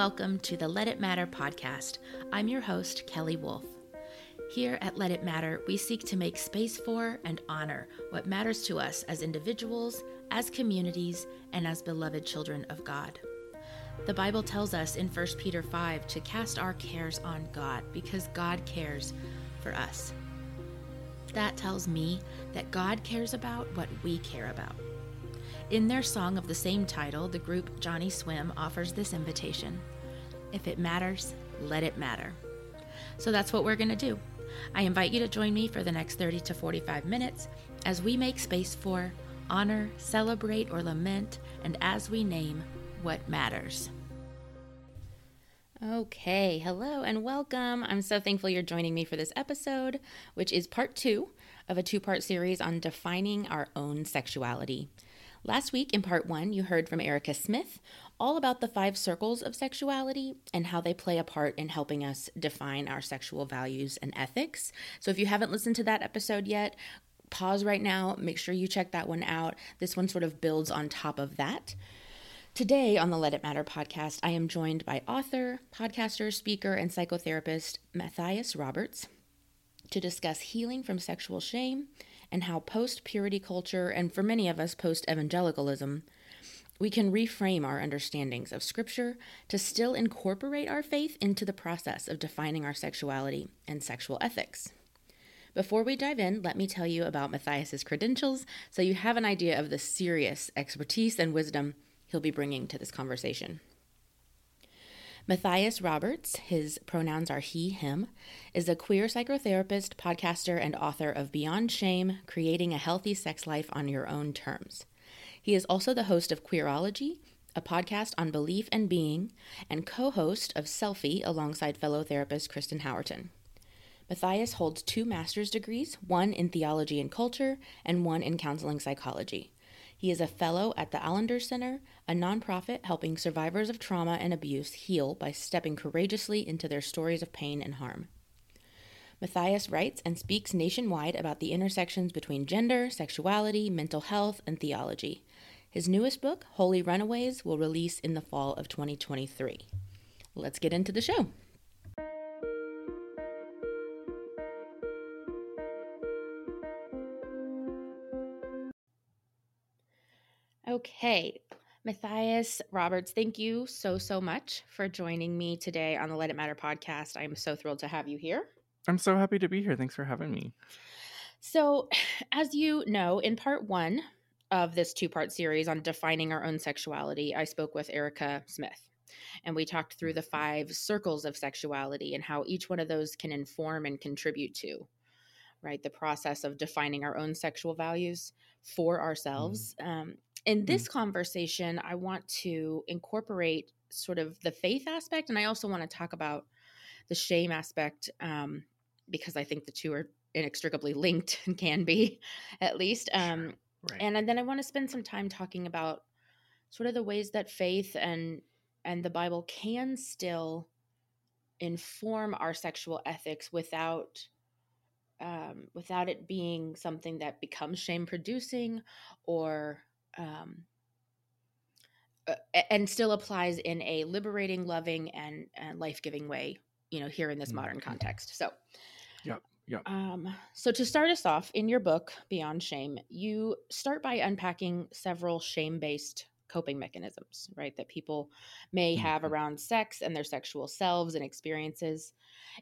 welcome to the Let It Matter podcast. I'm your host, Kelly Wolf. Here at Let It Matter, we seek to make space for and honor what matters to us as individuals, as communities, and as beloved children of God. The Bible tells us in 1 Peter 5 to cast our cares on God because God cares for us. That tells me that God cares about what we care about. In their song of the same title, the group Johnny Swim offers this invitation If it matters, let it matter. So that's what we're going to do. I invite you to join me for the next 30 to 45 minutes as we make space for, honor, celebrate, or lament, and as we name what matters. Okay, hello and welcome. I'm so thankful you're joining me for this episode, which is part two of a two part series on defining our own sexuality. Last week in part one, you heard from Erica Smith all about the five circles of sexuality and how they play a part in helping us define our sexual values and ethics. So if you haven't listened to that episode yet, pause right now, make sure you check that one out. This one sort of builds on top of that. Today on the Let It Matter podcast, I am joined by author, podcaster, speaker, and psychotherapist Matthias Roberts to discuss healing from sexual shame and how post purity culture, and for many of us, post evangelicalism, we can reframe our understandings of Scripture to still incorporate our faith into the process of defining our sexuality and sexual ethics. Before we dive in, let me tell you about Matthias's credentials so you have an idea of the serious expertise and wisdom he'll be bringing to this conversation. Matthias Roberts, his pronouns are he, him, is a queer psychotherapist, podcaster, and author of Beyond Shame Creating a Healthy Sex Life on Your Own Terms. He is also the host of Queerology, a podcast on belief and being, and co host of Selfie alongside fellow therapist Kristen Howerton. Matthias holds two master's degrees, one in theology and culture, and one in counseling psychology. He is a fellow at the Allender Center, a nonprofit helping survivors of trauma and abuse heal by stepping courageously into their stories of pain and harm. Matthias writes and speaks nationwide about the intersections between gender, sexuality, mental health, and theology. His newest book, Holy Runaways, will release in the fall of 2023. Let's get into the show. Okay, Matthias Roberts, thank you so, so much for joining me today on the Let It Matter podcast. I am so thrilled to have you here. I'm so happy to be here. Thanks for having me. So, as you know, in part one of this two part series on defining our own sexuality, I spoke with Erica Smith and we talked through the five circles of sexuality and how each one of those can inform and contribute to right the process of defining our own sexual values for ourselves mm. um, in this mm. conversation, I want to incorporate sort of the faith aspect, and I also want to talk about the shame aspect um, because I think the two are inextricably linked and can be, at least. Um, right. And then I want to spend some time talking about sort of the ways that faith and and the Bible can still inform our sexual ethics without um, without it being something that becomes shame producing or um, uh, and still applies in a liberating, loving, and, and life giving way. You know, here in this mm-hmm. modern context. So, yeah. Yeah. Um, so to start us off in your book, Beyond Shame, you start by unpacking several shame-based coping mechanisms, right, that people may have mm-hmm. around sex and their sexual selves and experiences.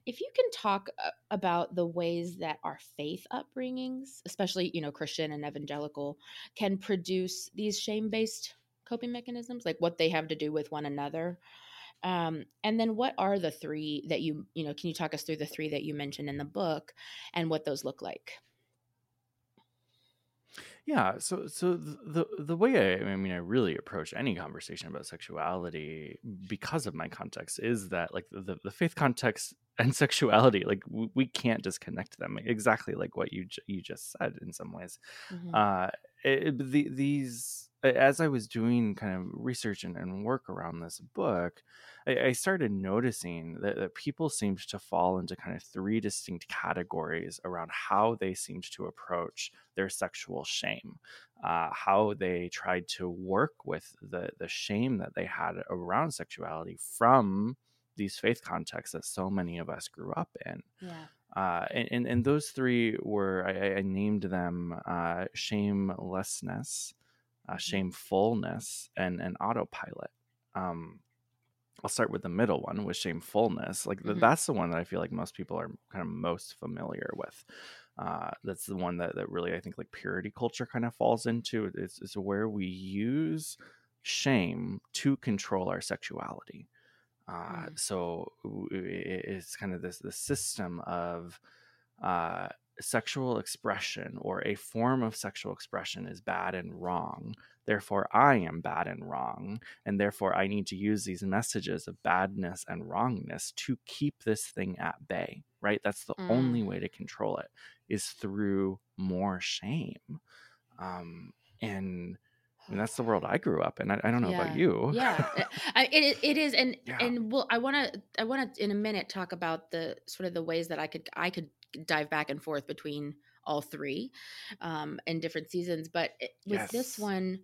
If you can talk uh, about the ways that our faith upbringings, especially, you know, Christian and evangelical, can produce these shame based coping mechanisms, like what they have to do with one another. Um, and then what are the three that you, you know, can you talk us through the three that you mentioned in the book and what those look like? Yeah, so so the the way I, I mean I really approach any conversation about sexuality because of my context is that like the the faith context and sexuality like we, we can't disconnect them exactly like what you you just said in some ways. Mm-hmm. Uh, it, the, these as I was doing kind of research and, and work around this book, I, I started noticing that, that people seemed to fall into kind of three distinct categories around how they seemed to approach their sexual shame, uh, how they tried to work with the the shame that they had around sexuality from these faith contexts that so many of us grew up in. Yeah. Uh, and, and, and those three were I, I named them uh, shamelessness, uh, mm-hmm. shamefulness, and and autopilot. Um, I'll start with the middle one with shamefulness. Like mm-hmm. that's the one that I feel like most people are kind of most familiar with. Uh, that's the one that, that really I think like purity culture kind of falls into. It's, it's where we use shame to control our sexuality. Uh, mm. So it's kind of this the system of uh, sexual expression or a form of sexual expression is bad and wrong. Therefore, I am bad and wrong. And therefore, I need to use these messages of badness and wrongness to keep this thing at bay, right? That's the mm. only way to control it is through more shame. Um, and and that's the world I grew up in. I, I don't know yeah. about you. yeah, I, it it is, and yeah. and well, I want to I want to in a minute talk about the sort of the ways that I could I could dive back and forth between all three um, in different seasons. But with yes. this one,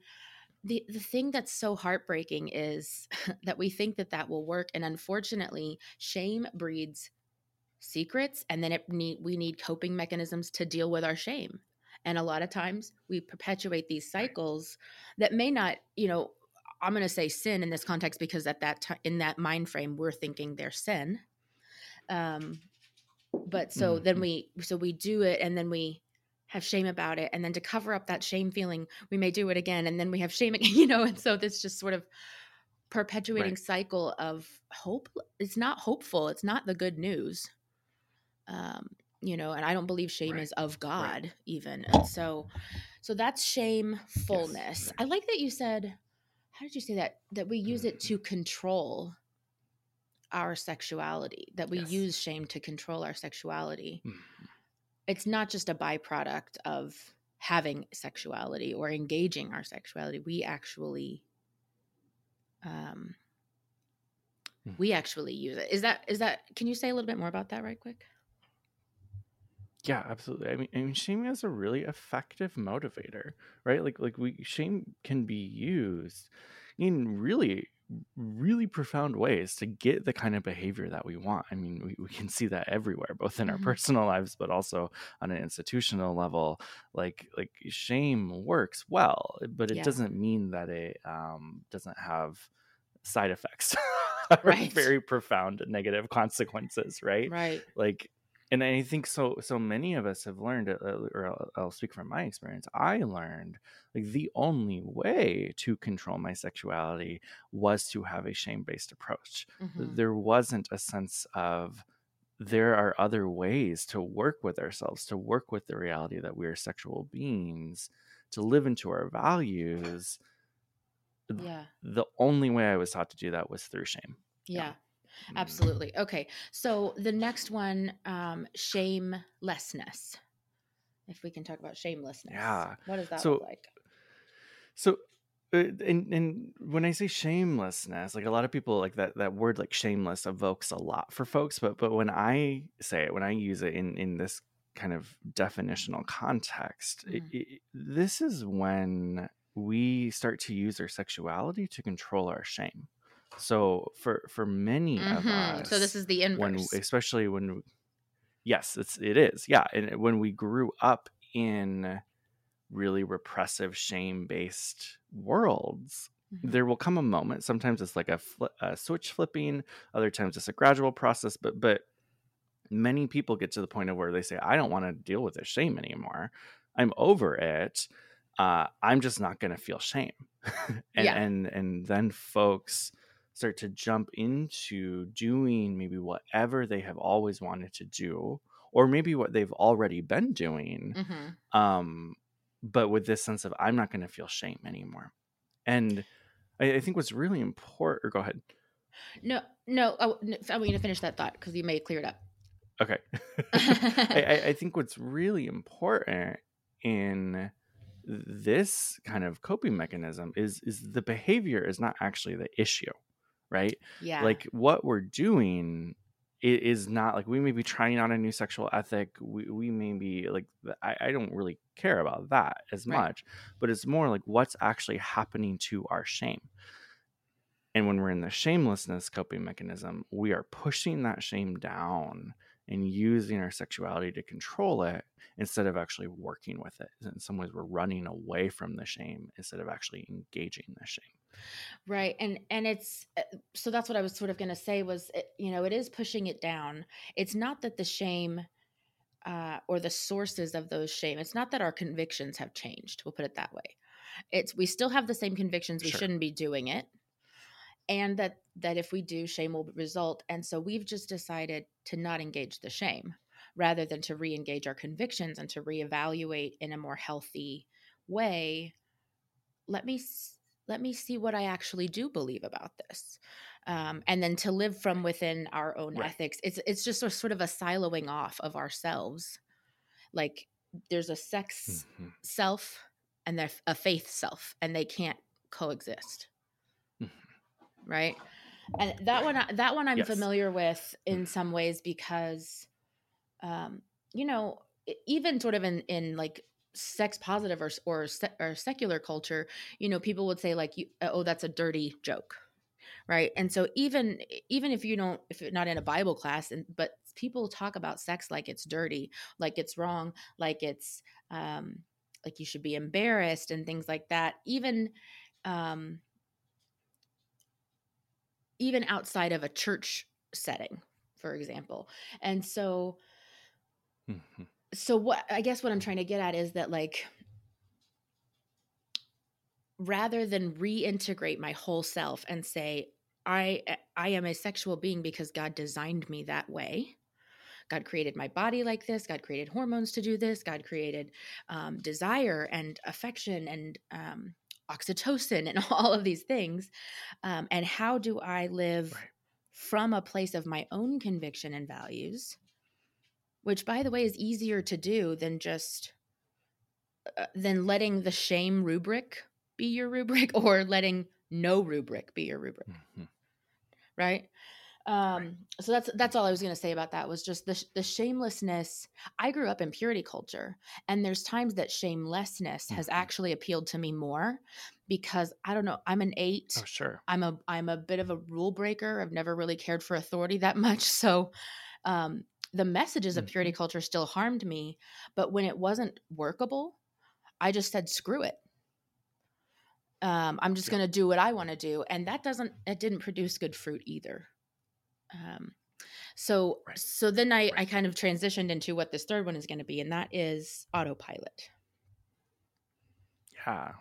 the the thing that's so heartbreaking is that we think that that will work, and unfortunately, shame breeds secrets, and then it need we need coping mechanisms to deal with our shame. And a lot of times we perpetuate these cycles that may not, you know, I'm going to say sin in this context because at that time in that mind frame we're thinking they're sin. Um, but so mm-hmm. then we so we do it and then we have shame about it and then to cover up that shame feeling we may do it again and then we have shame again you know and so this just sort of perpetuating right. cycle of hope it's not hopeful it's not the good news um you know and i don't believe shame right. is of god right. even and so so that's shamefulness yes. i like that you said how did you say that that we use it to control our sexuality that we yes. use shame to control our sexuality mm. it's not just a byproduct of having sexuality or engaging our sexuality we actually um mm. we actually use it is that is that can you say a little bit more about that right quick yeah, absolutely. I mean, I mean, shame is a really effective motivator, right? Like, like we shame can be used in really, really profound ways to get the kind of behavior that we want. I mean, we, we can see that everywhere, both in our mm-hmm. personal lives, but also on an institutional level. Like, like shame works well, but it yeah. doesn't mean that it um, doesn't have side effects right very profound negative consequences right right like and I think so. So many of us have learned, uh, or I'll, I'll speak from my experience. I learned like the only way to control my sexuality was to have a shame-based approach. Mm-hmm. There wasn't a sense of there are other ways to work with ourselves, to work with the reality that we are sexual beings, to live into our values. Yeah. The only way I was taught to do that was through shame. Yeah. Mm. Absolutely. Okay. So the next one, um, shamelessness. If we can talk about shamelessness. Yeah. What does that so, look like? So uh, and and when I say shamelessness, like a lot of people like that that word like shameless evokes a lot for folks, but but when I say it, when I use it in in this kind of definitional context, mm. it, it, this is when we start to use our sexuality to control our shame. So for for many mm-hmm. of us, so this is the inverse, when, especially when, yes, it's it is, yeah, and when we grew up in really repressive, shame based worlds, mm-hmm. there will come a moment. Sometimes it's like a, fl- a switch flipping. Other times it's a gradual process, but but many people get to the point of where they say, I don't want to deal with this shame anymore. I'm over it. Uh, I'm just not going to feel shame. and, yeah. and and then folks start to jump into doing maybe whatever they have always wanted to do or maybe what they've already been doing mm-hmm. um but with this sense of i'm not going to feel shame anymore. And I, I, think what's really important or go ahead. No no oh, i want you to finish that thought because you may clear it up. Okay. I, I think what's really important in this kind of coping mechanism is is the behavior is not actually the issue right? Yeah. Like what we're doing is not like we may be trying on a new sexual ethic. We, we may be like, I, I don't really care about that as Right. much, but it's more like what's actually happening to our shame. And when we're in the shamelessness coping mechanism, we are pushing that shame down and using our sexuality to control it instead of actually working with it. In some ways, we're running away from the shame instead of actually engaging the shame. Right. And and it's uh, so that's what I was sort of going to say was it, you know, it is pushing it down. It's not that the shame uh, or the sources of those shame. It's not that our convictions have changed. We'll put it that way. It's we still have the same convictions. We Sure. shouldn't be doing it, and that that if we do, shame will result. And so we've just decided to not engage the shame, rather than to re-engage our convictions and to reevaluate in a more healthy way. Let me let me see what I actually do believe about this. Um, and then to live from within our own Right. ethics it's it's just a sort of a siloing off of ourselves like there's a sex Mhm. self and there's a faith self and they can't coexist Mhm. right and that one I- that one i'm Yes. familiar with in some ways because um you know even sort of in in like sex positive or or, or secular culture you know people would say like you, oh that's a dirty joke right and so even even if you don't if you're not in a bible class and but people talk about sex like it's dirty like it's wrong like it's um like you should be embarrassed and things like that even um even outside of a church setting for example and so Mhm. So what i guess what i'm trying to get at is that like rather than reintegrate my whole self and say i i am a sexual being because god designed me that way. God created my body like this. God created hormones to do this. God created um, desire and affection and um, oxytocin and all of these things um, and how do i live Right. from a place of my own conviction and values which by the way is easier to do than just uh, than letting the shame rubric be your rubric or letting no rubric be your rubric Mhm. right um so that's that's all i was going to say about that was just the the shamelessness i grew up in purity culture and there's times that shamelessness has Mhm. actually appealed to me more because i don't know i'm an 8 Oh, sure. I'm a I'm a bit of a rule breaker. I've never really cared for authority that much. So um the messages of purity culture still harmed me, but when it wasn't workable, I just said screw it. Um, I'm just going to do what I want to do, and that doesn't it didn't produce good fruit either. Um, so Right. so then I I kind of transitioned into what this third one is going to be, and that is autopilot. Yeah.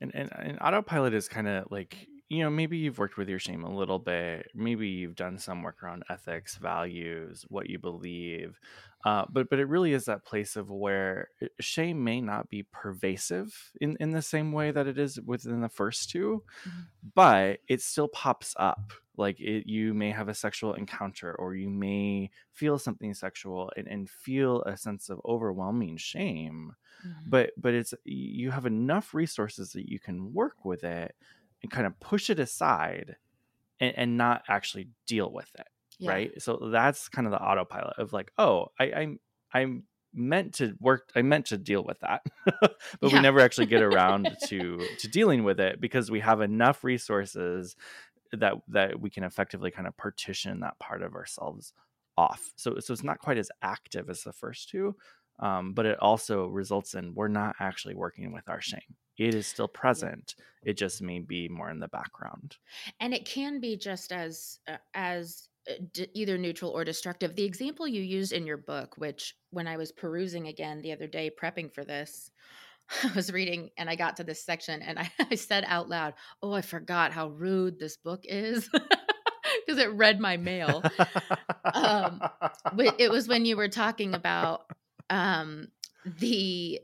And, and and autopilot is kind of like you know maybe you've worked with your shame a little bit maybe you've done some work around ethics values what you believe uh, but but it really is that place of where uh, shame may not be pervasive in in the same way that it is within the first two Mhm. but it still pops up like it, you may have a sexual encounter or you may feel something sexual and, and feel a sense of overwhelming shame Mhm. but but it's you have enough resources that you can work with it and kind of push it aside and, and not actually deal with it Yeah. right so that's kind of the autopilot of like oh i i'm i'm meant to work i meant to deal with that but Yeah. we never actually get around to to dealing with it because we have enough resources that that we can effectively kind of partition that part of ourselves off so so it's not quite as active as the first two um, but it also results in we're not actually working with our shame it is still present it just may be more in the background. And it can be just as uh, as uh, d- either neutral or destructive. The example you used in your book which when i was perusing again the other day prepping for this i was reading and i got to this section and i, I said out loud oh i forgot how rude this book is. Because it read my mail. Um, it was when you were talking about um the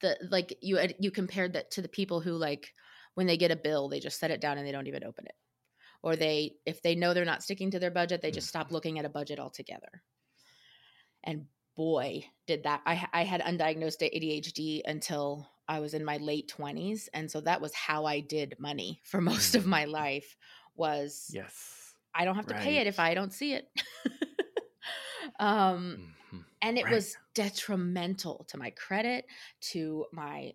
the like you you compared that to the people who like when they get a bill they just set it down and they don't even open it or they if they know they're not sticking to their budget they just stop looking at a budget altogether and boy did that i i had undiagnosed adhd until i was in my late 20s and so that was how i did money for most of my life was Yes. I don't have to pay it if I don't see it. um, Mhm. and it Right. was detrimental to my credit, to my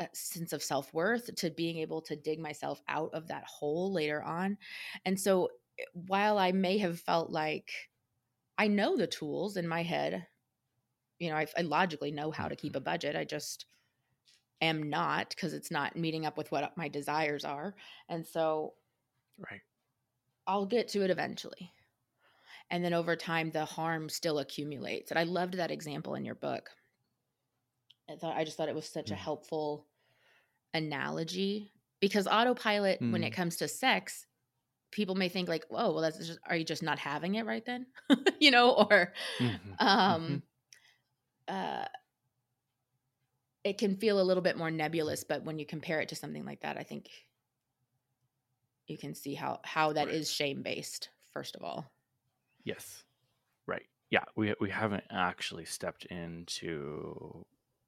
uh, sense of self worth, to being able to dig myself out of that hole later on. And so, eh, while I may have felt like I know the tools in my head, you know, I, I logically know how to keep Mhm. a budget. I just am not because it's not meeting up with what my desires are. And so, Right. I'll get to it eventually. And then over time, the harm still accumulates. And I loved that example in your book. I thought I just thought it was such a Mm. helpful analogy because autopilot, when it Mm. comes to sex, people may think like, oh well, that's just are you just not having it right then?" you know, or Mhm. um, Mhm. uh, it can feel a little bit more nebulous. But when you compare it to something like that, I think you can see how how that Right. is shame based. First of all, Yes. Right. Yeah. We we haven't actually stepped into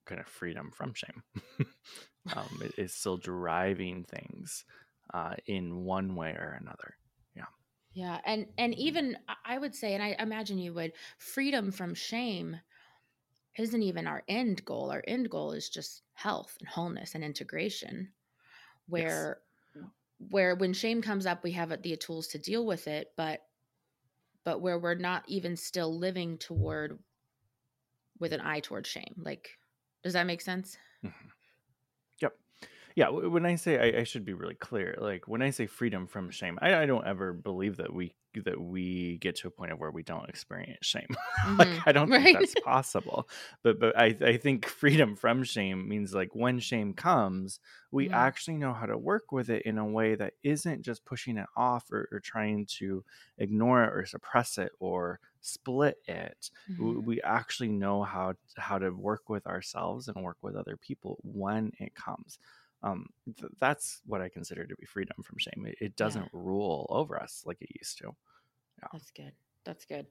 kind of freedom from shame. um, it, it's still driving things uh, in one way or another. Yeah. Yeah, and and even I- would say, and I imagine you would, freedom from shame isn't even our end goal. Our end goal is just health and wholeness and integration. Yes. Where where when shame comes up, we have the tools to deal with it, but but where we're not even still living toward with an eye toward shame. Like, does that make sense? Mhm. Yeah. When I say I, I should be really clear, like when I say freedom from shame, I, I don't ever believe that we that we get to a point of where we don't experience shame. like hmm I don't think that's possible. But but I I think freedom from shame means like when shame comes, we hmm actually know how to work with it in a way that isn't just pushing it off or, or trying to ignore it or suppress it or split it. hmm We actually know how how to work with ourselves and work with other people when it comes. Um, th- that's what I consider to be freedom from shame. It, it doesn't rule over us like it used to. Yeah. that's good. That's good.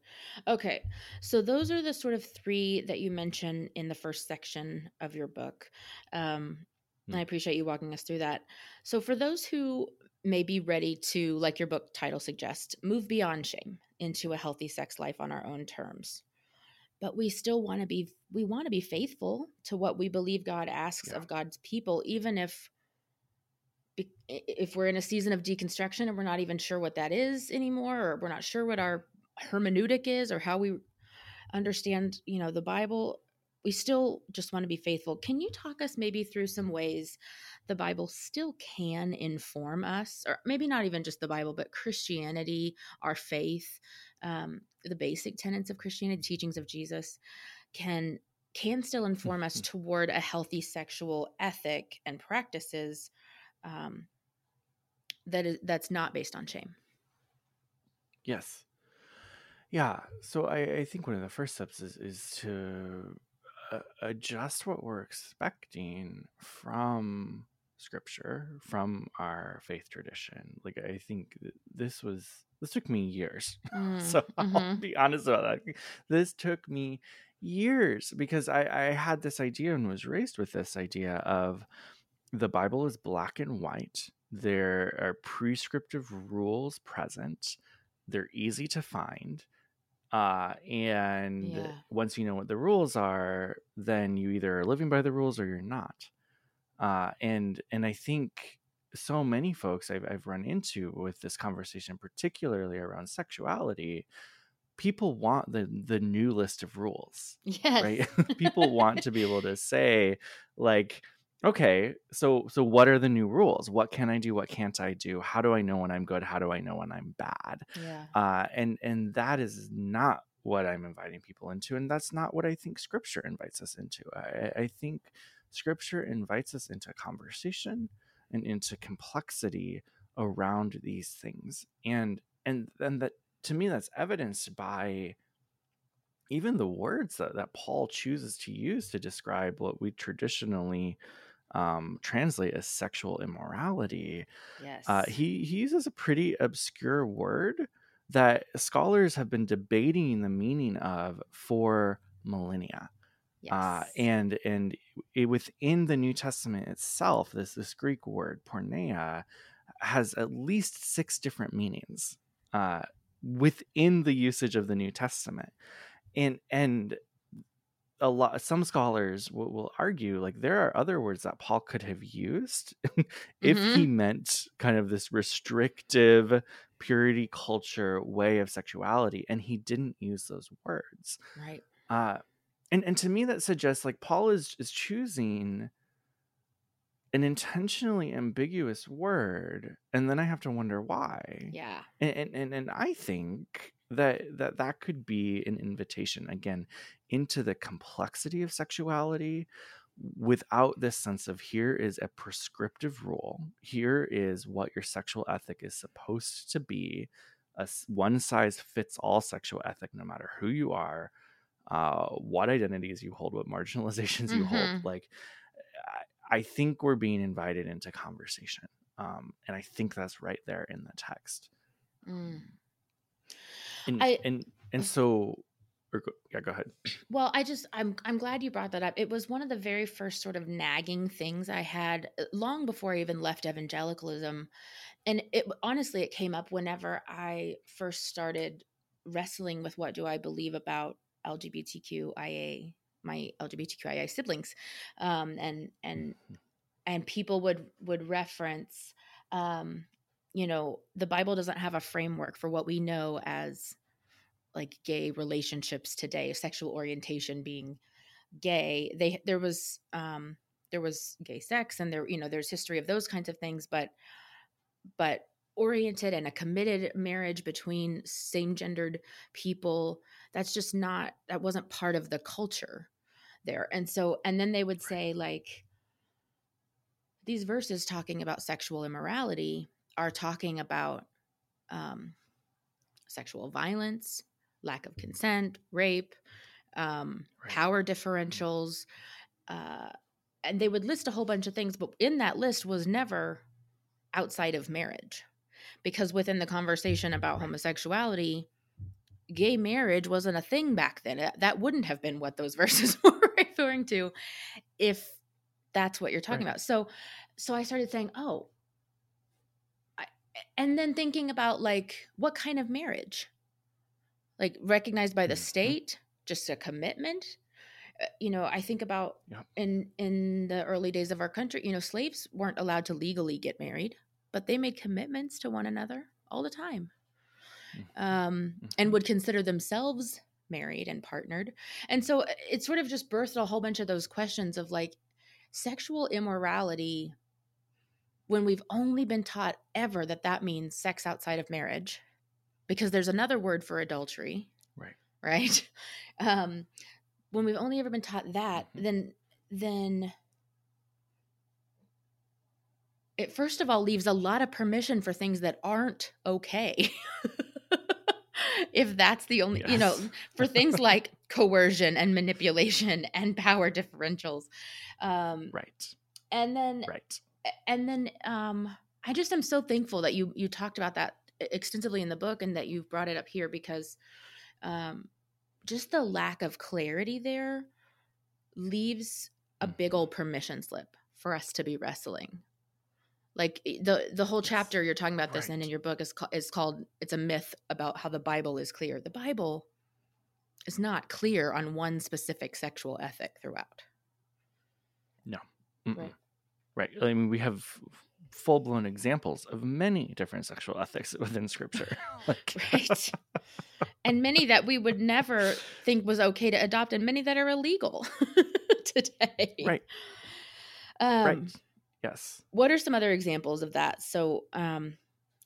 Okay. So those are the sort of three that you mention in the first section of your book. Um, and I Mm. appreciate you walking us through that. So for those who may be ready to, like your book title suggests, move beyond shame into a healthy sex life on our own terms. But we still want to be we want to be faithful to what we believe God asks Yeah. of God's people, even if if we're in a season of deconstruction and we're not even sure what that is anymore or we're not sure what our hermeneutic is or how we understand you know the bible we still just want to be faithful. Can you talk us maybe through some ways the bible still can inform us or maybe not even just the bible but christianity our faith um, the basic tenets of christianity teachings of jesus can can still inform us toward a healthy sexual ethic and practices um, that is that's not based on shame. Yes. Yeah. So I, I think one of the first steps is, is to uh, adjust what we're expecting from scripture, from our faith tradition. Like, I think this was, this took me years. Mm, so I'll hmm be honest about that. This took me years because I, I had this idea and was raised with this idea of the Bible is black and white. There are prescriptive rules present. They're easy to find. Uh, and Yeah. once you know what the rules are, then you either are living by the rules or you're not. Uh, and and I think so many folks I've, I've run into with this conversation, particularly around sexuality, people want the the new list of rules Yes. right people want to be able to say like okay so so what are the new rules? What can i do? What can't i do? How do i know when i'm good? How do i know when i'm bad? Yeah. uh and and that is not what i'm inviting people into and that's not what i think scripture invites us into. I i think scripture invites us into conversation and into complexity around these things and and then that to me that's evidenced by even the words that, that paul chooses to use to describe what we traditionally um, translate as sexual immorality Yes. uh, he, he uses a pretty obscure word that scholars have been debating the meaning of for millennia uh, yes. and and it, within the New Testament itself, this this Greek word porneia has at least six different meanings uh, within the usage of the New Testament, and and a lot some scholars will, will, argue like there are other words that Paul could have used if mm-hmm. he meant kind of this restrictive purity culture way of sexuality and he didn't use those words. Right. Uh and and to me that suggests like paul is is choosing an intentionally ambiguous word and then i have to wonder why. Yeah. And and and i think that that that could be an invitation. Again into the complexity of sexuality without this sense of here is a prescriptive rule. Here is what your sexual ethic is supposed to be. A one size fits all sexual ethic no matter who you are uh, what identities you hold what marginalizations you mm-hmm. hold like I, I, think we're being invited into conversation um, and i think that's right there in the text. Mm. and, I, and and so or go, yeah go ahead. Well i just i'm i'm glad you brought that up. It was one of the very first sort of nagging things i had uh, long before i even left evangelicalism. And it honestly it came up whenever i first started wrestling with what do i believe about lgbtqia my lgbtqia siblings. Um, and and mm-hmm. and people would would reference um, you know the bible doesn't have a framework for what we know as like gay relationships today, sexual orientation being gay. They there was um there was gay sex and there you know there's history of those kinds of things, but but oriented and a committed marriage between same gendered people that's just not that wasn't part of the culture there and so and then they would say like these verses talking about sexual immorality are talking about um, sexual violence lack of consent, rape, um, right. power differentials. Uh, and they would list a whole bunch of things, but in that list was never outside of marriage. Because within the conversation about homosexuality, gay marriage wasn't a thing back then. That wouldn't have been what those verses were referring to if that's what you're talking right. about. So so I started saying, "Oh, I, and then thinking about like what kind of marriage? Like recognized by the mm-hmm. state, just a commitment. Uh, you know, I think about yep. in in the early days of our country, you know, slaves weren't allowed to legally get married, but they made commitments to one another all the time. Mm-hmm. Um, and mm-hmm. would consider themselves married and partnered. And so uh, it sort of just birthed a whole bunch of those questions of like sexual immorality when we've only been taught ever that that means sex outside of marriage because there's another word for adultery. Right. Right. Um, when we've only ever been taught that, mm-hmm. then then it first of all leaves a lot of permission for things that aren't okay. if that's the only, yes. you know, for things like coercion and manipulation and power differentials. Um, right. And then, right. And then, um, I just am so thankful that you you talked about that extensively in the book and that you've brought it up here because um, just the lack of clarity there leaves a big mm-hmm. old permission slip for us to be wrestling. Like the the whole chapter you're talking about this right. and in your book is, is called it's a myth about how the bible is clear. The bible is not clear on one specific sexual ethic throughout. No. Right. right. I mean we have full blown examples of many different sexual ethics within scripture. like... right. And many that we would never think was okay to adopt, and many that are illegal today. Right. Um, right. Yes. What are some other examples of that? So, um,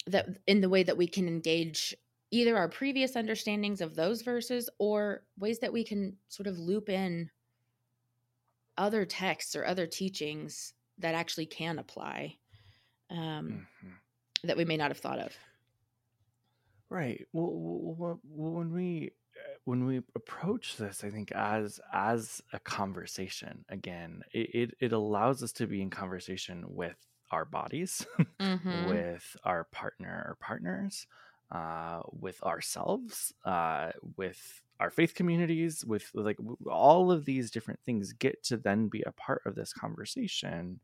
that in the way that we can engage either our previous understandings of those verses or ways that we can sort of loop in other texts or other teachings that actually can apply um, mm-hmm. that we may not have thought of. Right. Well, well, well, when we when we approach this, I think as as a conversation again, it it, it allows us to be in conversation with our bodies, mm-hmm. with our partner or partners, uh, with ourselves, uh, with our faith communities, with like all of these different things get to then be a part of this conversation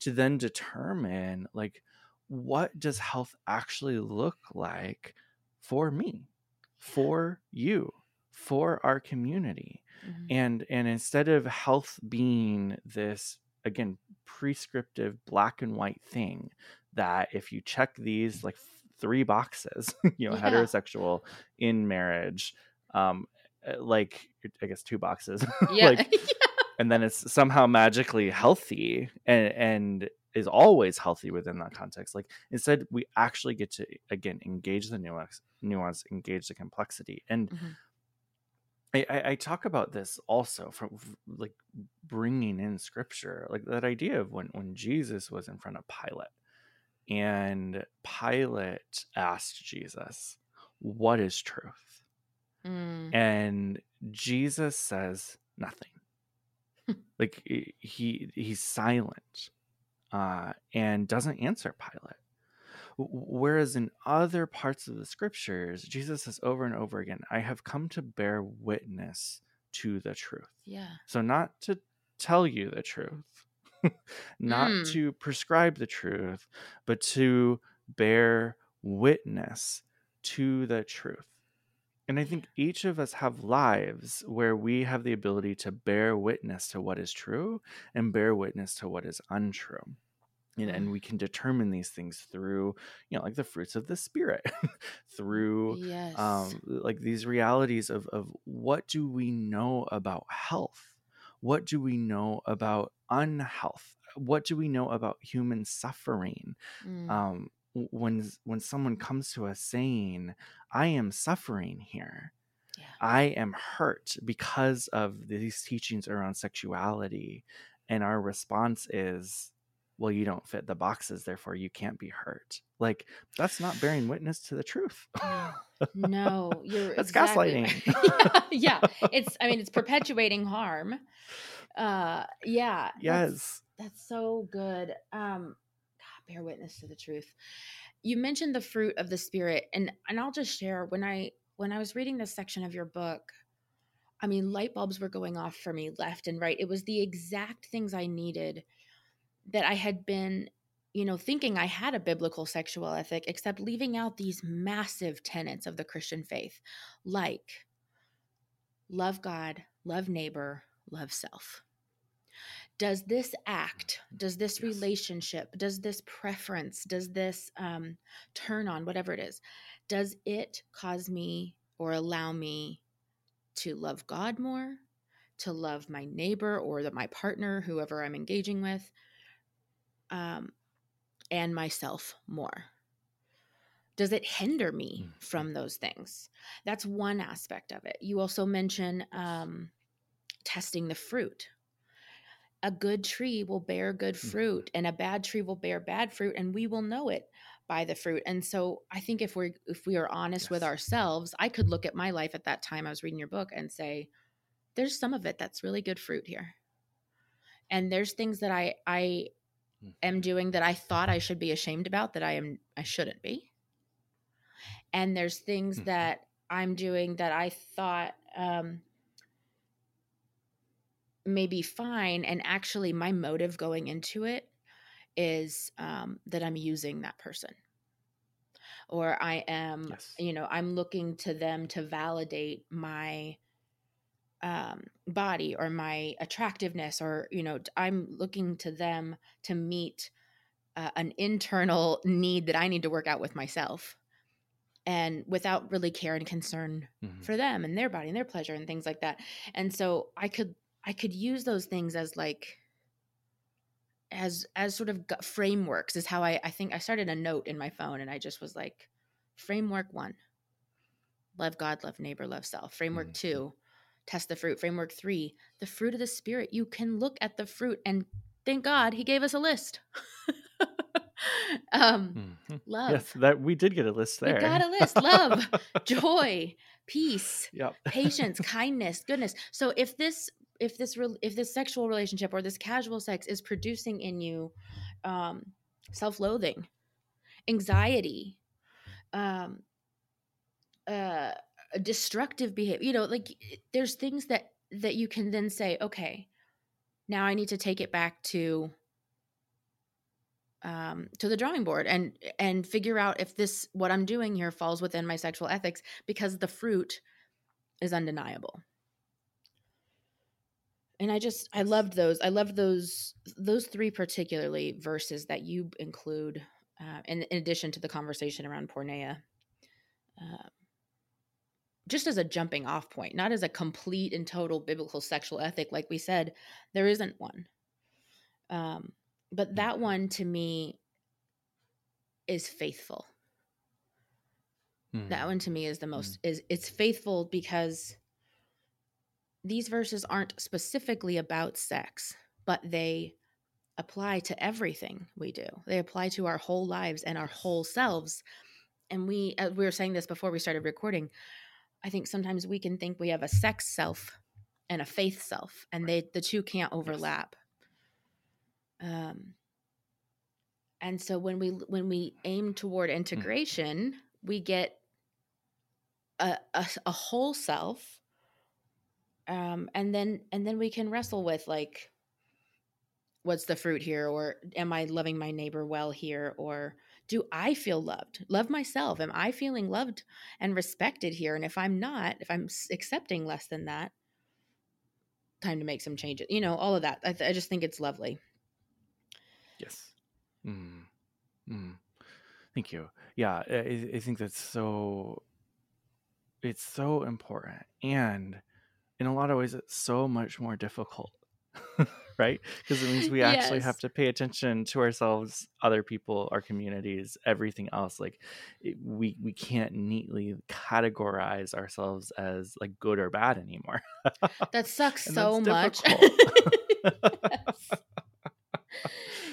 to then determine like what does health actually look like for me, for you, for our community? Mhm. And and instead of health being this again prescriptive black and white thing that if you check these like three boxes, you know, Yeah. heterosexual in marriage, um uh, like I guess two boxes, Yeah. like and then it's somehow magically healthy and and is always healthy within that context like instead we actually get to again engage the nuance nuance engage the complexity and Mhm. I, I, I talk about this also from like bringing in scripture like that idea of when when jesus was in front of pilate and pilate asked jesus what is truth Mm. and Jesus says nothing. Like he he- he's silent uh, and doesn't answer Pilate. Whereas in other parts of the scriptures, Jesus says over and over again, "I have come to bear witness to the truth." Yeah. So not to tell you the truth, not Mm. to prescribe the truth, but to bear witness to the truth. And I think each of us have lives where we have the ability to bear witness to what is true and bear witness to what is untrue. And, and we can determine these things through, you know, like the fruits of the spirit, through Yes. um, like these realities of, of what do we know about health? What do we know about unhealth? What do we know about human suffering? Mm. um, when when someone comes to us saying, "I am suffering here," Yeah. I am hurt because of these teachings around sexuality, and our response is, "Well, you don't fit the boxes, therefore you can't be hurt." Like that's not bearing witness to the truth. No. You're That's exactly gaslighting. right. yeah, yeah. It's I mean it's perpetuating harm. Uh yeah. that's- yes. That's, so good. Um God, bear witness to the truth. You mentioned the fruit of the spirit and and I'll just share when I when I was reading this section of your book, I mean light bulbs were going off for me left and right. It was the exact things I needed that I had been you know, thinking I had a biblical sexual ethic, except leaving out these massive tenets of the Christian faith, like love God, love neighbor, love self. Does this act, does this Yes. relationship, does this preference, does this um, turn on, whatever it is, does it cause me or allow me to love God more, to love my neighbor or the, my partner, whoever I'm engaging with? Um, and myself more? Does it hinder me Mhm. from those things? That's one aspect of it. You also mention um, testing the fruit. A good tree will bear good Mhm. fruit, and a bad tree will bear bad fruit, and we will know it by the fruit. And so, I think if we if we are honest with ourselves, I could look at my life at that time I was reading your book and say, "There's some of it that's really good fruit here," and there's things that I I am doing that I thought I should be ashamed about that I am I shouldn't be. And there's things Mhm. that I'm doing that I thought um may be fine and actually my motive going into it is um that I'm using that person. Or I am Yes. you know, I'm looking to them to validate my um, body or my attractiveness or you know i'm looking to them to meet uh, an internal need that i need to work out with myself and without really care and concern Mhm. for them and their body and their pleasure and things like that and so i could i could use those things as like as as sort of frameworks is how i i think i started a note in my phone and i just was like framework one love god love neighbor love self framework Mhm. two test the fruit framework three the fruit of the spirit you can look at the fruit and thank god he gave us a list um Mhm. love Yes, that we did get a list We there. got a list. Love. joy peace Yep. patience kindness goodness so if this if this re- if this sexual relationship or this casual sex is producing in you um self-loathing anxiety um uh destructive behavior you know like there's things that that you can then say okay now i need to take it back to um, to the drawing board and and figure out if this what i'm doing here falls within my sexual ethics because the fruit is undeniable. And i just i loved those i loved those those three particularly verses that you include uh, in, in addition to the conversation around porneia uh, just as a jumping off point not as a complete and total biblical sexual ethic like we said there isn't one. Um, but that one to me is faithful. Mm. that one to me is the most is it's faithful because these verses aren't specifically about sex but they apply to everything we do. They apply to our whole lives and our whole selves. And we uh, we were saying this before we started recording i think sometimes we can think we have a sex self and a faith self and they the two can't overlap. Um and so when we when we aim toward integration we get a, a, a whole self um and then and then we can wrestle with like what's the fruit here or am i loving my neighbor well here or do i feel loved love myself am i feeling loved and respected here and if i'm not if i'm accepting less than that time to make some changes you know all of that i, th- I just think it's lovely Yes. Mm. Mm. Thank you. Yeah, I, I think that's so. It's so important, and in a lot of ways, it's so much more difficult, right? Because it means we actually have to pay attention to ourselves, other people, our communities, everything else. Like, it, we we can't neatly categorize ourselves as like good or bad anymore. that sucks so much. Yes.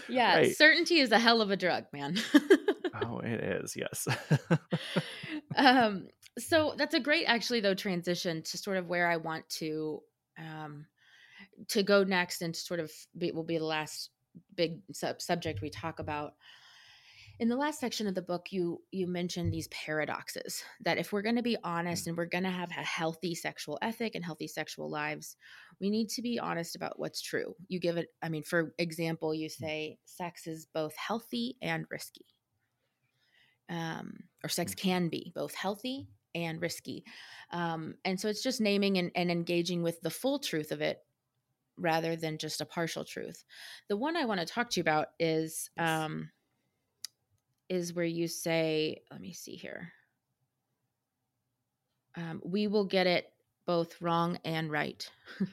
yeah Right. certainty is a hell of a drug man oh, it is. Yes. um so that's a great actually though transition to sort of where i want to um to go next and sort of be, will be the last big sub- subject we talk about. In the last section of the book you you mentioned these paradoxes that if we're going to be honest and we're going to have a healthy sexual ethic and healthy sexual lives we need to be honest about what's true. You give it i mean for example you say sex is both healthy and risky. Um, or sex can be both healthy and risky. Um, and so it's just naming and, and engaging with the full truth of it rather than just a partial truth. The one i want to talk to you about is um, is where you say let me see here. Um, we will get it both wrong and right.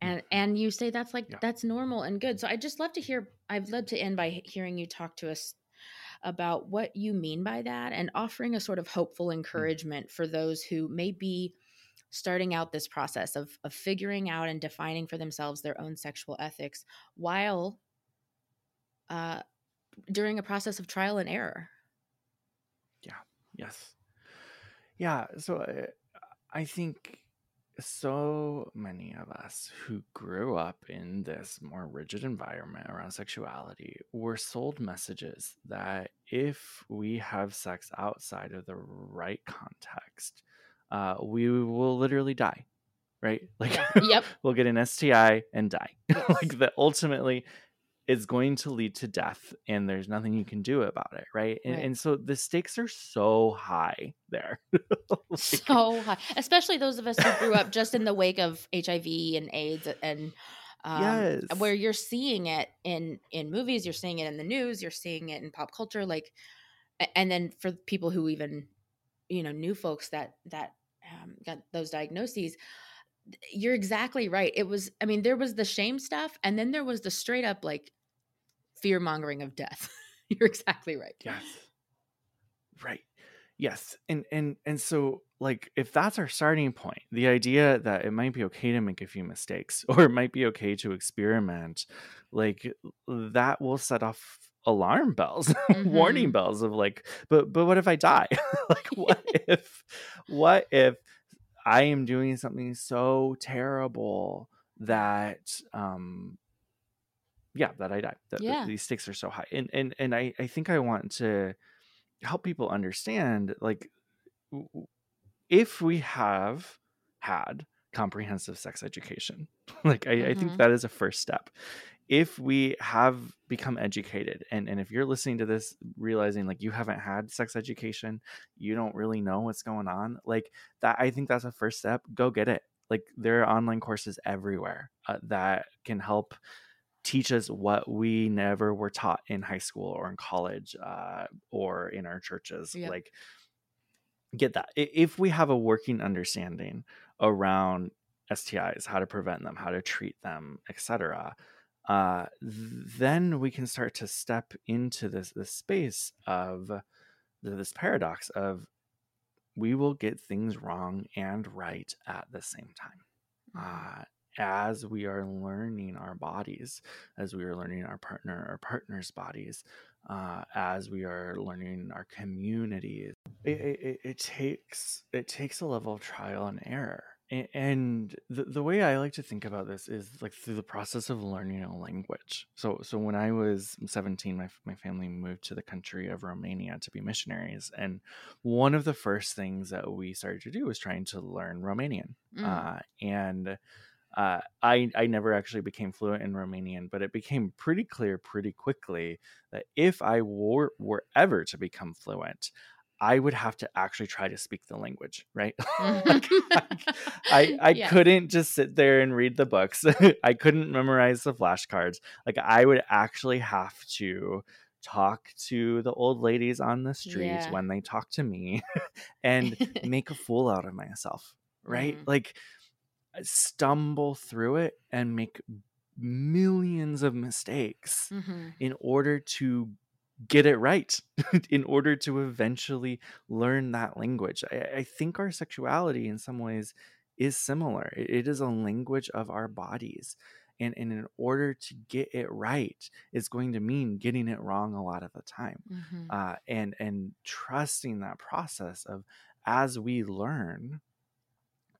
And Mhm. and you say that's like Yeah. that's normal and good. So i'd just love to hear i'd love to end by hearing you talk to us about what you mean by that and offering a sort of hopeful encouragement for those who may be starting out this process of, of figuring out and defining for themselves their own sexual ethics while uh, during a process of trial and error Yeah. Yes. Yeah. So uh, I think so many of us who grew up in this more rigid environment around sexuality were sold messages that if we have sex outside of the right context, uh, we will literally die. Right? Like, Yep. we'll get an STI and die. Like, that ultimately it's going to lead to death and there's nothing you can do about it right and, Right. and so the stakes are so high there Like, so high especially those of us who grew up just in the wake of hiv and aids and um, Yes. where you're seeing it in in movies you're seeing it in the news you're seeing it in pop culture like and then for people who even you know knew folks that that um, got those diagnoses you're exactly right it was i mean there was the shame stuff and then there was the straight up like fear mongering of death. You're exactly right. Yes. Right. Yes and and and so like if that's our starting point the idea that it might be okay to make a few mistakes or it might be okay to experiment like that will set off alarm bells warning Mhm. bells of like but but what if i die like what if what if i am doing something so terrible that um yeah that i die that, Yeah. these stakes are so high and and and i i think i want to help people understand like if we have had comprehensive sex education like I, I think Mhm. that is a first step if we have become educated and, and if you're listening to this realizing like you haven't had sex education you don't really know what's going on like that i think that's a first step go get it like there are online courses everywhere uh, that can help teach us what we never were taught in high school or in college uh, or in our churches yep. like get that if we have a working understanding around stis how to prevent them how to treat them etc uh, then we can start to step into this this space of this paradox of we will get things wrong and right at the same time. Mm-hmm. Uh, as we are learning our bodies, as we are learning our partner, our partner's bodies, uh, as we are learning our communities, it, it, it takes it takes a level of trial and error and the, the way i like to think about this is like through the process of learning a language so so when i was 17 my, my family moved to the country of romania to be missionaries and one of the first things that we started to do was trying to learn romanian mm. uh, and uh, I, I never actually became fluent in Romanian, but it became pretty clear pretty quickly that if I were, were ever to become fluent, I would have to actually try to speak the language, right? like, I I, yeah. couldn't just sit there and read the books. I couldn't memorize the flashcards. Like I would actually have to talk to the old ladies on the street yeah. when they talk to me and make a fool out of myself, right? Mm. Like stumble through it and make millions of mistakes mm-hmm. in order to get it right in order to eventually learn that language. I, I, think our sexuality, in some ways, is similar. It, it is a language of our bodies. And, and in order to get it right, is going to mean getting it wrong a lot of the time. Mm-hmm. Uh, and, and trusting that process of as we learn,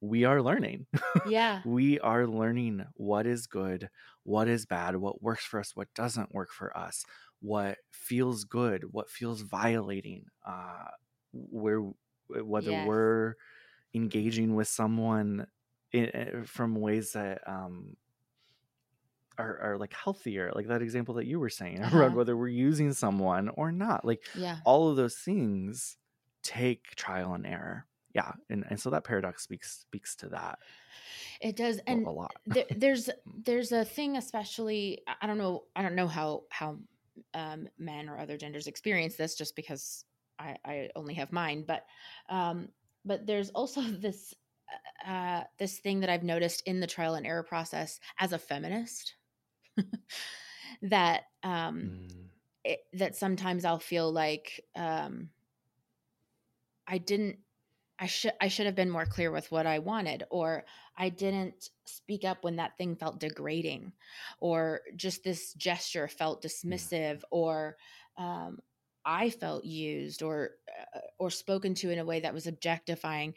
we are learning. Yeah. we are learning what is good, what is bad, what works for us, what doesn't work for us, what feels good, what feels violating, uh, where whether yes. we're engaging with someone in, eh, from ways that um, are, are like healthier, like that example that you were saying uh-huh. around whether we're using someone or not. Like yeah. all of those things take trial and error. Yeah, and, and so that paradox speaks speaks to that. It does, and a lot. there, there's there's a thing, especially I don't know I don't know how how um, men or other genders experience this just because I, I only have mine but um, but there's also this uh, this thing that I've noticed in the trial and error process as a feminist that um, mm. it, that sometimes I'll feel like um, I didn't I should I should have been more clear with what I wanted or I didn't speak up when that thing felt degrading or just this gesture felt dismissive or um, I felt used or uh, or spoken to in a way that was objectifying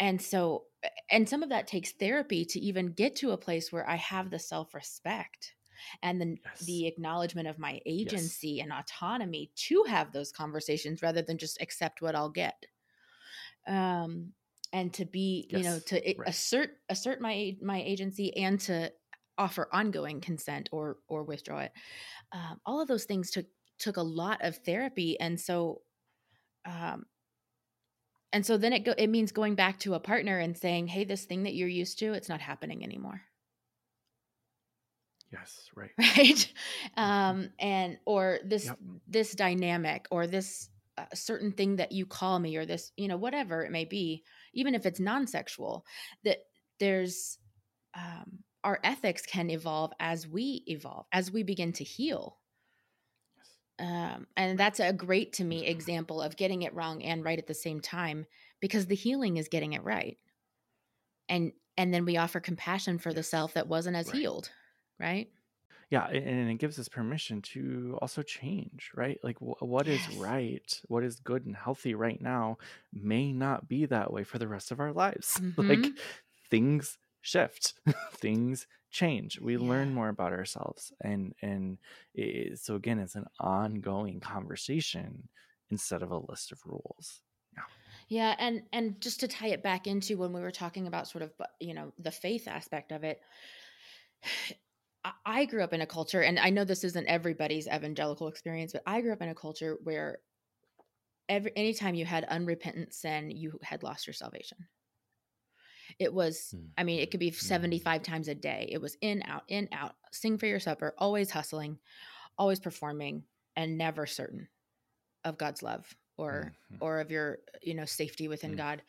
and so and some of that takes therapy to even get to a place where I have the self-respect and the yes. the acknowledgement of my agency yes. and autonomy to have those conversations rather than just accept what I'll get um, and to be yes, you know to right. assert assert my my agency and to offer ongoing consent or or withdraw it um, all of those things took took a lot of therapy and so um and so then it go it means going back to a partner and saying hey this thing that you're used to it's not happening anymore yes right right um and or this yep. this dynamic or this a certain thing that you call me or this you know whatever it may be even if it's non-sexual that there's um, our ethics can evolve as we evolve as we begin to heal. Um, and that's a great to me example of getting it wrong and right at the same time because the healing is getting it right. And and then we offer compassion for the self that wasn't as right. healed right yeah and it gives us permission to also change right like what is yes. right what is good and healthy right now may not be that way for the rest of our lives mm-hmm. like things shift things change we yeah. learn more about ourselves and and it, so again it's an ongoing conversation instead of a list of rules yeah yeah and and just to tie it back into when we were talking about sort of you know the faith aspect of it I- grew up in a culture, and I know this isn't everybody's evangelical experience, but I grew up in a culture where every anytime you had unrepentant sin, you had lost your salvation. It was, I mean, it could be Mhm. 75 times a day. It was in, out, in, out, sing for your supper, always hustling, always performing, and never certain of God's love or Mhm. or of your, you know, safety within Mm. God.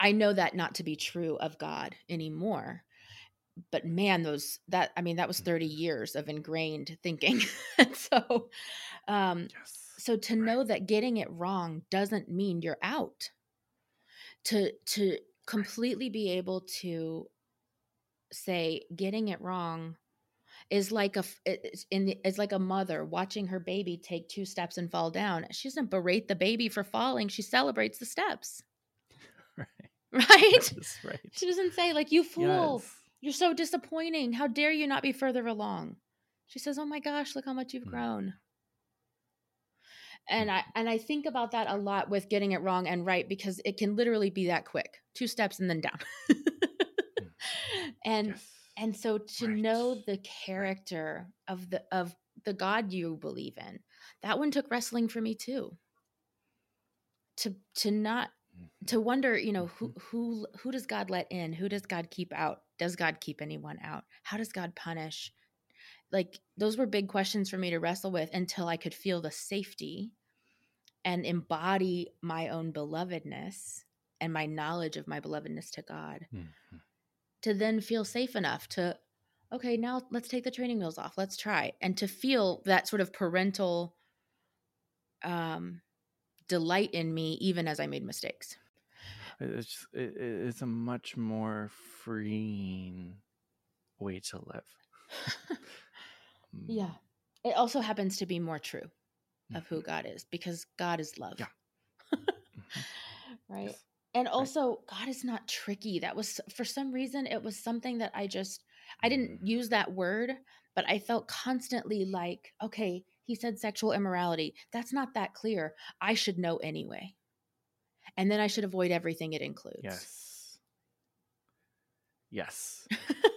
I know that not to be true of God anymore. But man, those that I mean, that was 30 Mhm. years of ingrained thinking. so um Yes. so to Right. know that getting it wrong doesn't mean you're out. To to completely be able to say getting it wrong is like a it- it's in the, it's like a mother watching her baby take two steps and fall down. She doesn't berate the baby for falling. She celebrates the steps. Right. Right? Right. She doesn't say like you fool. Yes. You're so disappointing. How dare you not be further along? She says, "Oh my gosh, look how much you've Mm. grown." And Mm. I and I think about that a lot with getting it wrong and right because it can literally be that quick. Two steps and then down. and Yes. and so to know the character of the of the God you believe in, that one took wrestling for me too. To to not Mhm. to wonder, you know, who Mhm. who who does God let in? Who does God keep out? Does God keep anyone out? How does God punish? Like those were big questions for me to wrestle with until I could feel the safety and embody my own belovedness and my knowledge of my belovedness to God Mhm. to then feel safe enough to okay, now let's take the training wheels off. Let's try and to feel that sort of parental um delight in me even as I made mistakes. It's just, it, it- it's a much more freeing way to live. Yeah. Mm, It also happens to be more true of who mhm. God is because God is love. Yeah. Mhm. right. Yes. And also, God is not tricky. That was for some reason, it was something that I just, I didn't Mm. use that word, but I felt constantly like, okay, he said sexual immorality. That's not that clear. I should know anyway. And then I should avoid everything it includes. Yes. Yes.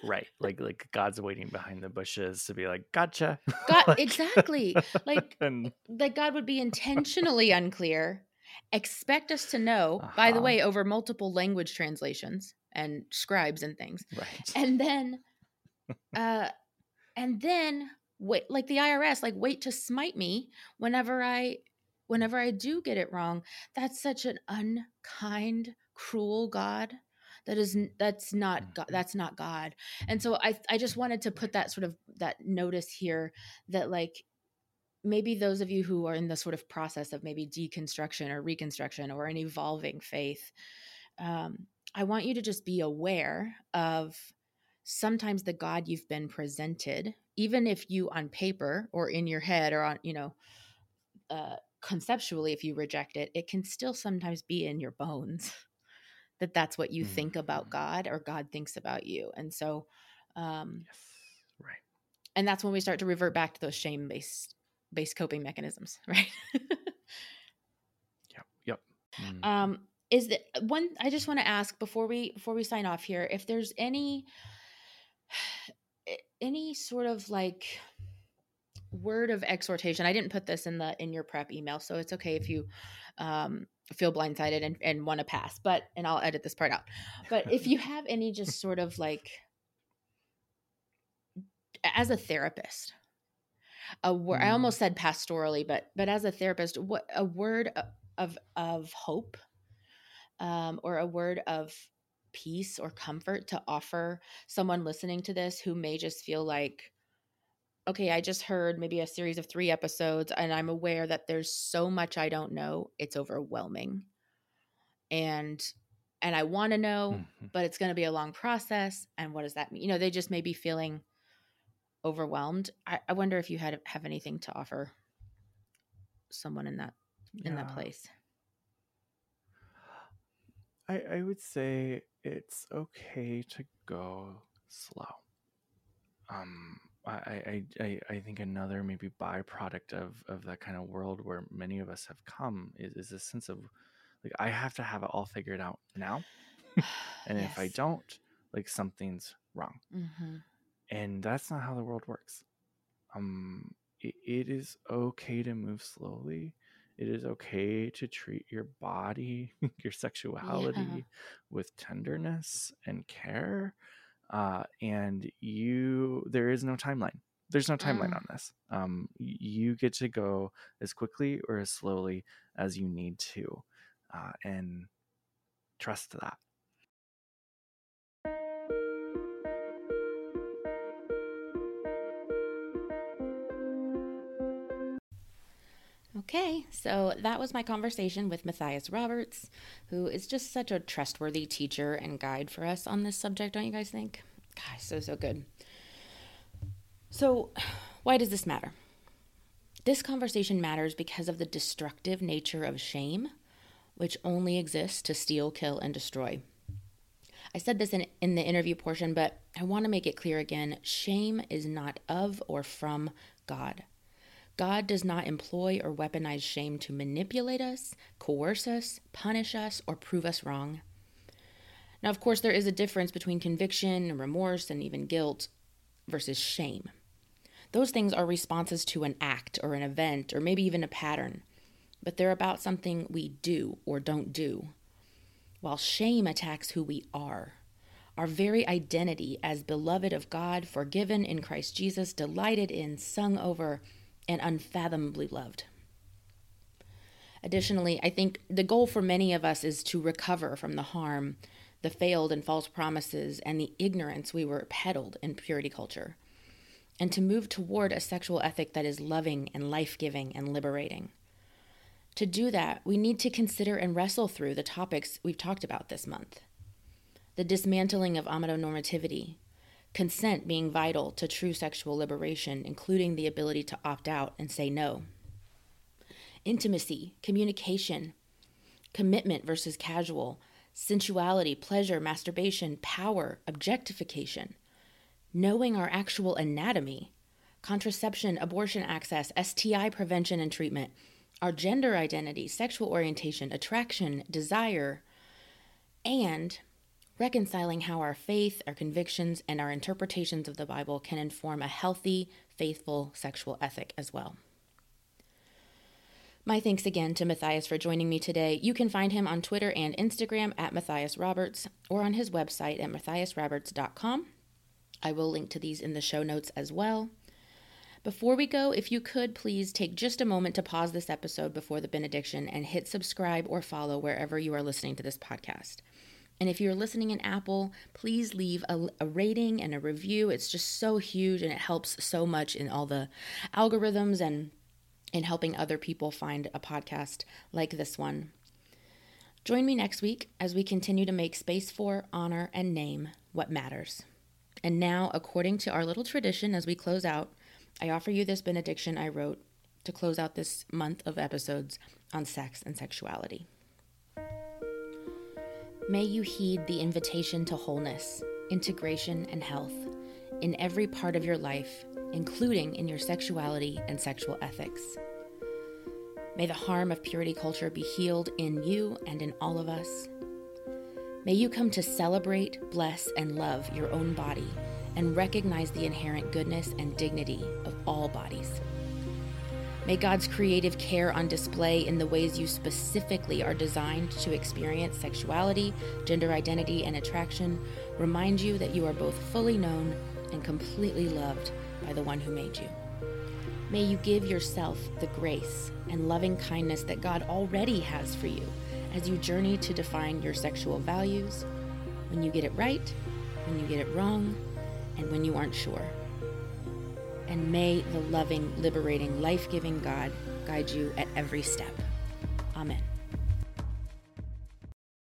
Right. Like like God's waiting behind the bushes to be like, gotcha. God, Like- exactly. Like, and that God would be intentionally unclear, expect us to know, by the Uh-huh. way, over multiple language translations and scribes and things. right. And then uh and then wait like the IRS, like wait to smite me whenever I whenever I do get it wrong. That's such an unkind, cruel God. That is that's not God, Mhm. that's not God. And so I I just wanted to put that sort of that notice here that like maybe those of you who are in the sort of process of maybe deconstruction or reconstruction or an evolving faith um, i want you to just be aware of sometimes the god you've been presented even if you on paper or in your head or on you know uh, conceptually if you reject it it can still sometimes be in your bones that that's what you think about Mhm. god or god thinks about you and so um, Yes. Right. and that's when we start to revert back to those shame based based coping mechanisms right Yep. Yep. Mhm. um is that one i just want to ask before we before we sign off here if there's any any sort of like word of exhortation i didn't put this in the in your prep email so it's okay if you um feel blindsided and, and want to pass but and i'll edit this part out but if you have any just sort of like as a therapist a word i Mm. almost said pastorally but but as a therapist what a word of of hope um, or a word of peace or comfort to offer someone listening to this who may just feel like okay i just heard maybe a series of three episodes and i'm aware that there's so much i don't know it's overwhelming. And and i want to know Mhm. but it's going to be a long process and what does that mean? You know they just may be feeling overwhelmed. I, I wonder if you had have anything to offer someone in that in that place. I, I would say it's okay to go slow. Um, I, I, I, I think another maybe byproduct of, of that kind of world where many of us have come is, is a sense of like, I have to have it all figured out now. And if I don't, like something's wrong. Mhm. and that's not how the world works. Um, it, it is okay to move slowly. It is okay to treat your body, your sexuality Yeah. with tenderness and care. Uh, and you, there is no timeline. There's no timeline Mm. on this. Um, you get to go as quickly or as slowly as you need to, uh, and trust that. Okay, so that was my conversation with Matthias Roberts, who is just such a trustworthy teacher and guide for us on this subject, don't you guys think? Gosh, so, so good. So, why does this matter? This conversation matters because of the destructive nature of shame, which only exists to steal, kill, and destroy. I said this in, in the interview portion, but I want to make it clear again shame is not of or from God. God does not employ or weaponize shame to manipulate us, coerce us, punish us, or prove us wrong. Now, of course, there is a difference between conviction and remorse and even guilt versus shame. Those things are responses to an act or an event or maybe even a pattern, but they're about something we do or don't do. While shame attacks who we are, our very identity as beloved of God, forgiven in Christ Jesus, delighted in, sung over, and unfathomably loved. Additionally, I think the goal for many of us is to recover from the harm, the failed and false promises, and the ignorance we were peddled in purity culture, and to move toward a sexual ethic that is loving and life giving and liberating. To do that, we need to consider and wrestle through the topics we've talked about this month the dismantling of amatonormativity, consent being vital to true sexual liberation, including the ability to opt out and say no, intimacy, communication, commitment versus casual, sensuality, pleasure, masturbation, power, objectification, knowing our actual anatomy, contraception, abortion access, STI prevention and treatment, our gender identity, sexual orientation, attraction, desire, and reconciling how our faith, our convictions, and our interpretations of the Bible can inform a healthy, faithful sexual ethic as well. My thanks again to Matthias for joining me today. You can find him on Twitter and Instagram at Matthias Roberts or on his website at matthiasroberts.com. I will link to these in the show notes as well. Before we go, if you could please take just a moment to pause this episode before the benediction and hit subscribe or follow wherever you are listening to this podcast. And if you're listening in Apple, please leave a, a, rating and a review. It's just so huge and it helps so much in all the algorithms and in helping other people find a podcast like this one. Join me next week as we continue to make space for, honor, and name what matters. And now, according to our little tradition as we close out, I offer you this benediction I wrote to close out this month of episodes on sex and sexuality. May you heed the invitation to wholeness, integration, and health in every part of your life, including in your sexuality and sexual ethics. May the harm of purity culture be healed in you and in all of us. May you come to celebrate, bless, and love your own body and recognize the inherent goodness and dignity of all bodies. May God's creative care on display in the ways you specifically are designed to experience sexuality, gender identity, and attraction remind you that you are both fully known and completely loved by the one who made you. May you give yourself the grace and loving kindness that God already has for you as you journey to define your sexual values, when you get it right, when you get it wrong, and when you aren't sure and may the loving, liberating, life giving God guide you at every step. Amen.